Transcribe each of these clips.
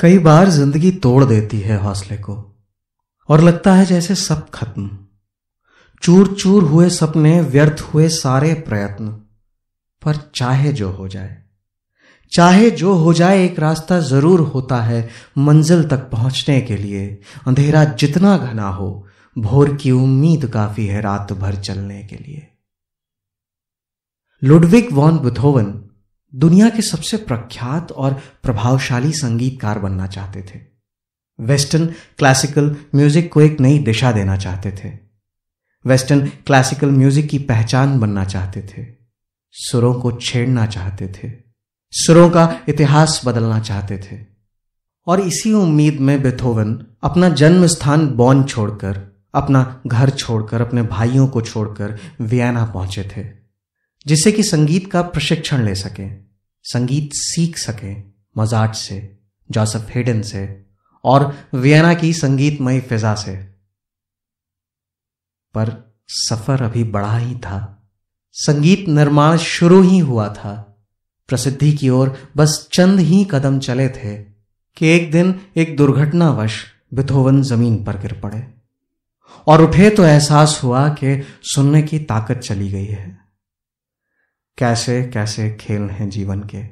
कई बार ज़िंदगी तोड़ देती है हौसले को, और लगता है जैसे सब खत्म। चूर चूर हुए सपने, व्यर्थ हुए सारे प्रयत्न, पर चाहे जो हो जाए। चाहे जो हो जाए, एक रास्ता ज़रूर होता है मंजिल तक पहुँचने के लिए। अंधेरा जितना घना हो, भोर की उम्मीद काफ़ी है रात भर चलने के लिए। लुडविक वॉन बुथोवन दुनिया के सबसे प्रख्यात और प्रभावशाली संगीतकार बनना चाहते थे। वेस्टर्न क्लासिकल म्यूज़िक को एक नई दिशा देना चाहते थे। वेस्टर्न क्लासिकल म्यूज़िक की पहचान बनना चाहते थे। सुरों को छेड़ना चाहते थे। सुरों का इतिहास बदलना चाहते थे। और इसी उम्मीद में बेथोवन अपना जन्म स्थान बॉन छोड़कर, अपना घर छोड़कर, अपने भाइयों को छोड़कर वियना पहुँचे थे। जिससे कि संगीत का प्रशिक्षण ले सके, संगीत सीख सके मजाट से जोसेफ हेडन से, और वियना की संगीतमय फिजा से। पर सफ़र अभी बड़ा ही था। संगीत निर्माण शुरू ही हुआ था। प्रसिद्धि की ओर बस चंद ही कदम चले थे कि एक दिन एक दुर्घटनावश बिथोवन ज़मीन पर गिर पड़े। और उठे तो एहसास हुआ कि सुनने की ताकत चली गई है। कैसे कैसे खेल हैं जीवन के?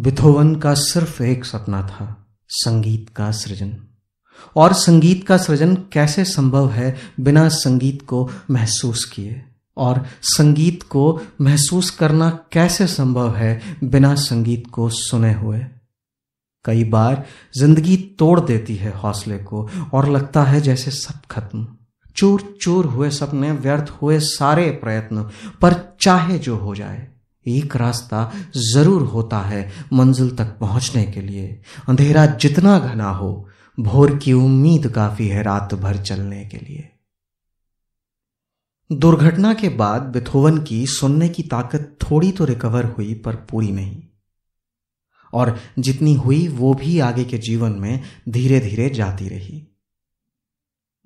बिथोवन का सिर्फ़ एक सपना था, संगीत का सृजन। और संगीत का सृजन कैसे संभव है बिना संगीत को महसूस किए? और संगीत को महसूस करना कैसे संभव है बिना संगीत को सुने हुए? कई बार ज़िंदगी तोड़ देती है हौसले को, और लगता है जैसे सब खत्म। चूर चूर हुए सपने, व्यर्थ हुए सारे प्रयत्न, पर चाहे जो हो जाए, एक रास्ता ज़रूर होता है मंजिल तक पहुँचने के लिए। अंधेरा जितना घना हो, भोर की उम्मीद काफ़ी है रात भर चलने के लिए। दुर्घटना के बाद बिथोवन की सुनने की ताकत थोड़ी तो रिकवर हुई, पर पूरी नहीं। और जितनी हुई, वो भी आगे के जीवन में धीरे धीरे जाती रही।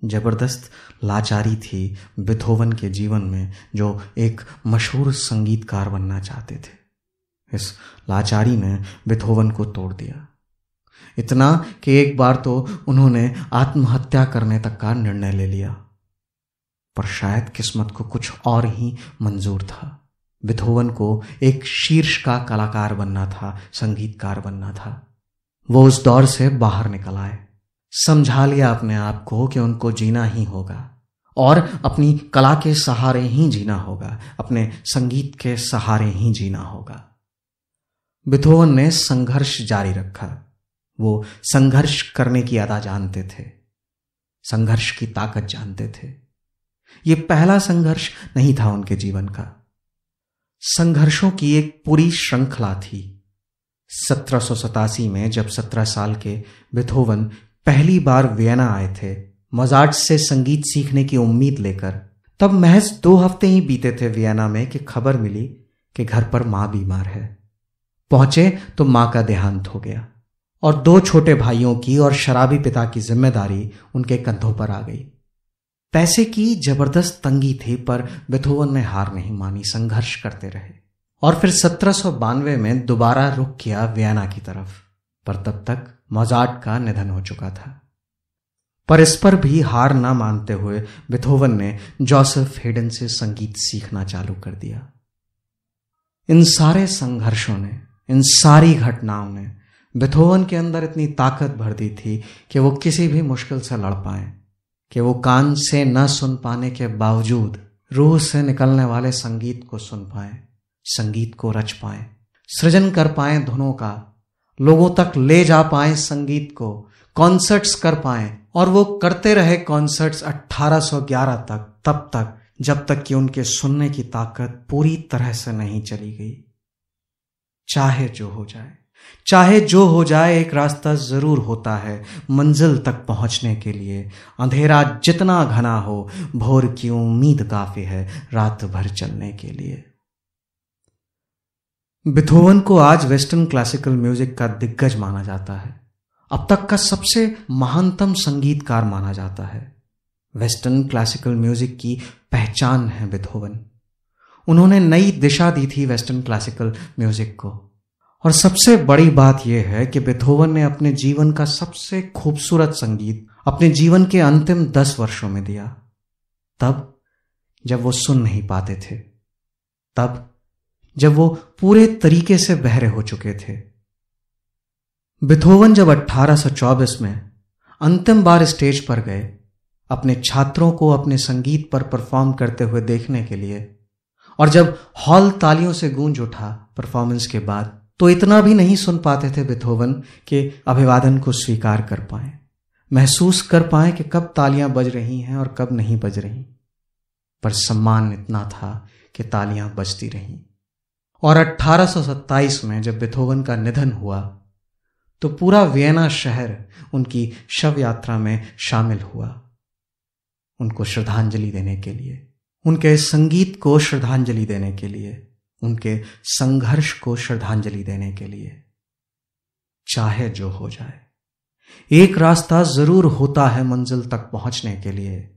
ज़बरदस्त लाचारी थी बिथोवन के जीवन में, जो एक मशहूर संगीतकार बनना चाहते थे। इस लाचारी ने बिथोवन को तोड़ दिया। इतना कि एक बार तो उन्होंने आत्महत्या करने तक का निर्णय ले लिया। पर शायद किस्मत को कुछ और ही मंजूर था। बिथोवन को एक शीर्ष का कलाकार बनना था, संगीतकार बनना था। वो उस दौर से बाहर निकल आए। समझा लिया अपने आप को कि उनको जीना ही होगा। और अपनी कला के सहारे ही जीना होगा, अपने संगीत के सहारे ही जीना होगा। बिथोवन ने संघर्ष जारी रखा। वो संघर्ष करने की अदा जानते थे। संघर्ष की ताकत जानते थे। ये पहला संघर्ष नहीं था उनके जीवन का। संघर्षों की एक पूरी श्रृंखला थी। सत्रह में जब सत्रह साल के बिथोवन पहली बार वियना आए थे मजाट से संगीत सीखने की उम्मीद लेकर। तब महज दो हफ़्ते ही बीते थे वियना में कि खबर मिली कि घर पर माँ बीमार है। पहुँचे तो माँ का देहांत हो गया और दो छोटे भाइयों की और शराबी पिता की ज़िम्मेदारी उनके कंधों पर आ गई। पैसे की ज़बरदस्त तंगी थी, पर बेथोवन ने हार नहीं मानी, संघर्ष करते रहे और फिर सत्रह में दोबारा रुख किया वियना की तरफ़। पर तब तक मोजाट का निधन हो चुका था। पर इस पर भी हार ना मानते हुए बिथोवन ने जोसेफ हेडन से संगीत सीखना चालू कर दिया। इन सारे संघर्षों ने, इन सारी घटनाओं ने बिथोवन के अंदर इतनी ताकत भर दी थी कि वो किसी भी मुश्किल से लड़ पाए, कि वो कान से न सुन पाने के बावजूद रूह से निकलने वाले संगीत को सुन पाए, संगीत को रच पाए, सृजन कर पाए धुनों का लोगों तक ले जा पाए संगीत को कॉन्सर्ट्स कर पाए। और वो करते रहे कॉन्सर्ट्स 1811 तक, तब तक, जब तक कि उनके सुनने की ताकत पूरी तरह से नहीं चली गई। चाहे जो हो जाए। चाहे जो हो जाए, एक रास्ता ज़रूर होता है मंजिल तक पहुँचने के लिए। अंधेरा जितना घना हो, भोर की उम्मीद काफ़ी है रात भर चलने के लिए। बिथोवन को आज वेस्टर्न क्लासिकल म्यूज़िक का दिग्गज माना जाता है। अब तक का सबसे महानतम संगीतकार माना जाता है। वेस्टर्न क्लासिकल म्यूज़िक की पहचान है बिथोवन। उन्होंने नई दिशा दी थी वेस्टर्न क्लासिकल म्यूज़िक को। और सबसे बड़ी बात यह है कि बिथोवन ने अपने जीवन का सबसे खूबसूरत संगीत अपने जीवन के अंतिम दस वर्षों में दिया। तब जब वो सुन नहीं पाते थे, तब जब वो पूरे तरीके से बहरे हो चुके थे। बिथोवन जब 1824 में अंतिम बार स्टेज पर गए, अपने छात्रों को अपने संगीत पर परफॉर्म करते हुए देखने के लिए, और जब हॉल तालियों से गूंज उठा परफॉर्मेंस के बाद तो इतना भी नहीं सुन पाते थे बिथोवन के अभिवादन को स्वीकार कर पाए, महसूस कर पाए कि कब तालियाँ बज रही हैं और कब नहीं बज रही। पर सम्मान इतना था कि तालियाँ बजती रहीं। और 1827 में जब बिथोवन का निधन हुआ तो पूरा वियना शहर उनकी शव यात्रा में शामिल हुआ उनको श्रद्धांजलि देने के लिए। उनके संगीत को श्रद्धांजलि देने के लिए, उनके संघर्ष को श्रद्धांजलि देने के लिए, चाहे जो हो जाए। एक रास्ता ज़रूर होता है मंजिल तक पहुँचने के लिए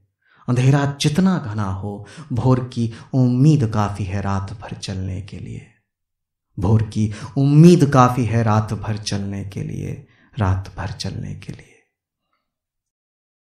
अंधेरा जितना घना हो, भोर की उम्मीद काफ़ी है रात भर चलने के लिए। भोर की उम्मीद काफ़ी है रात भर चलने के लिए, रात भर चलने के लिए।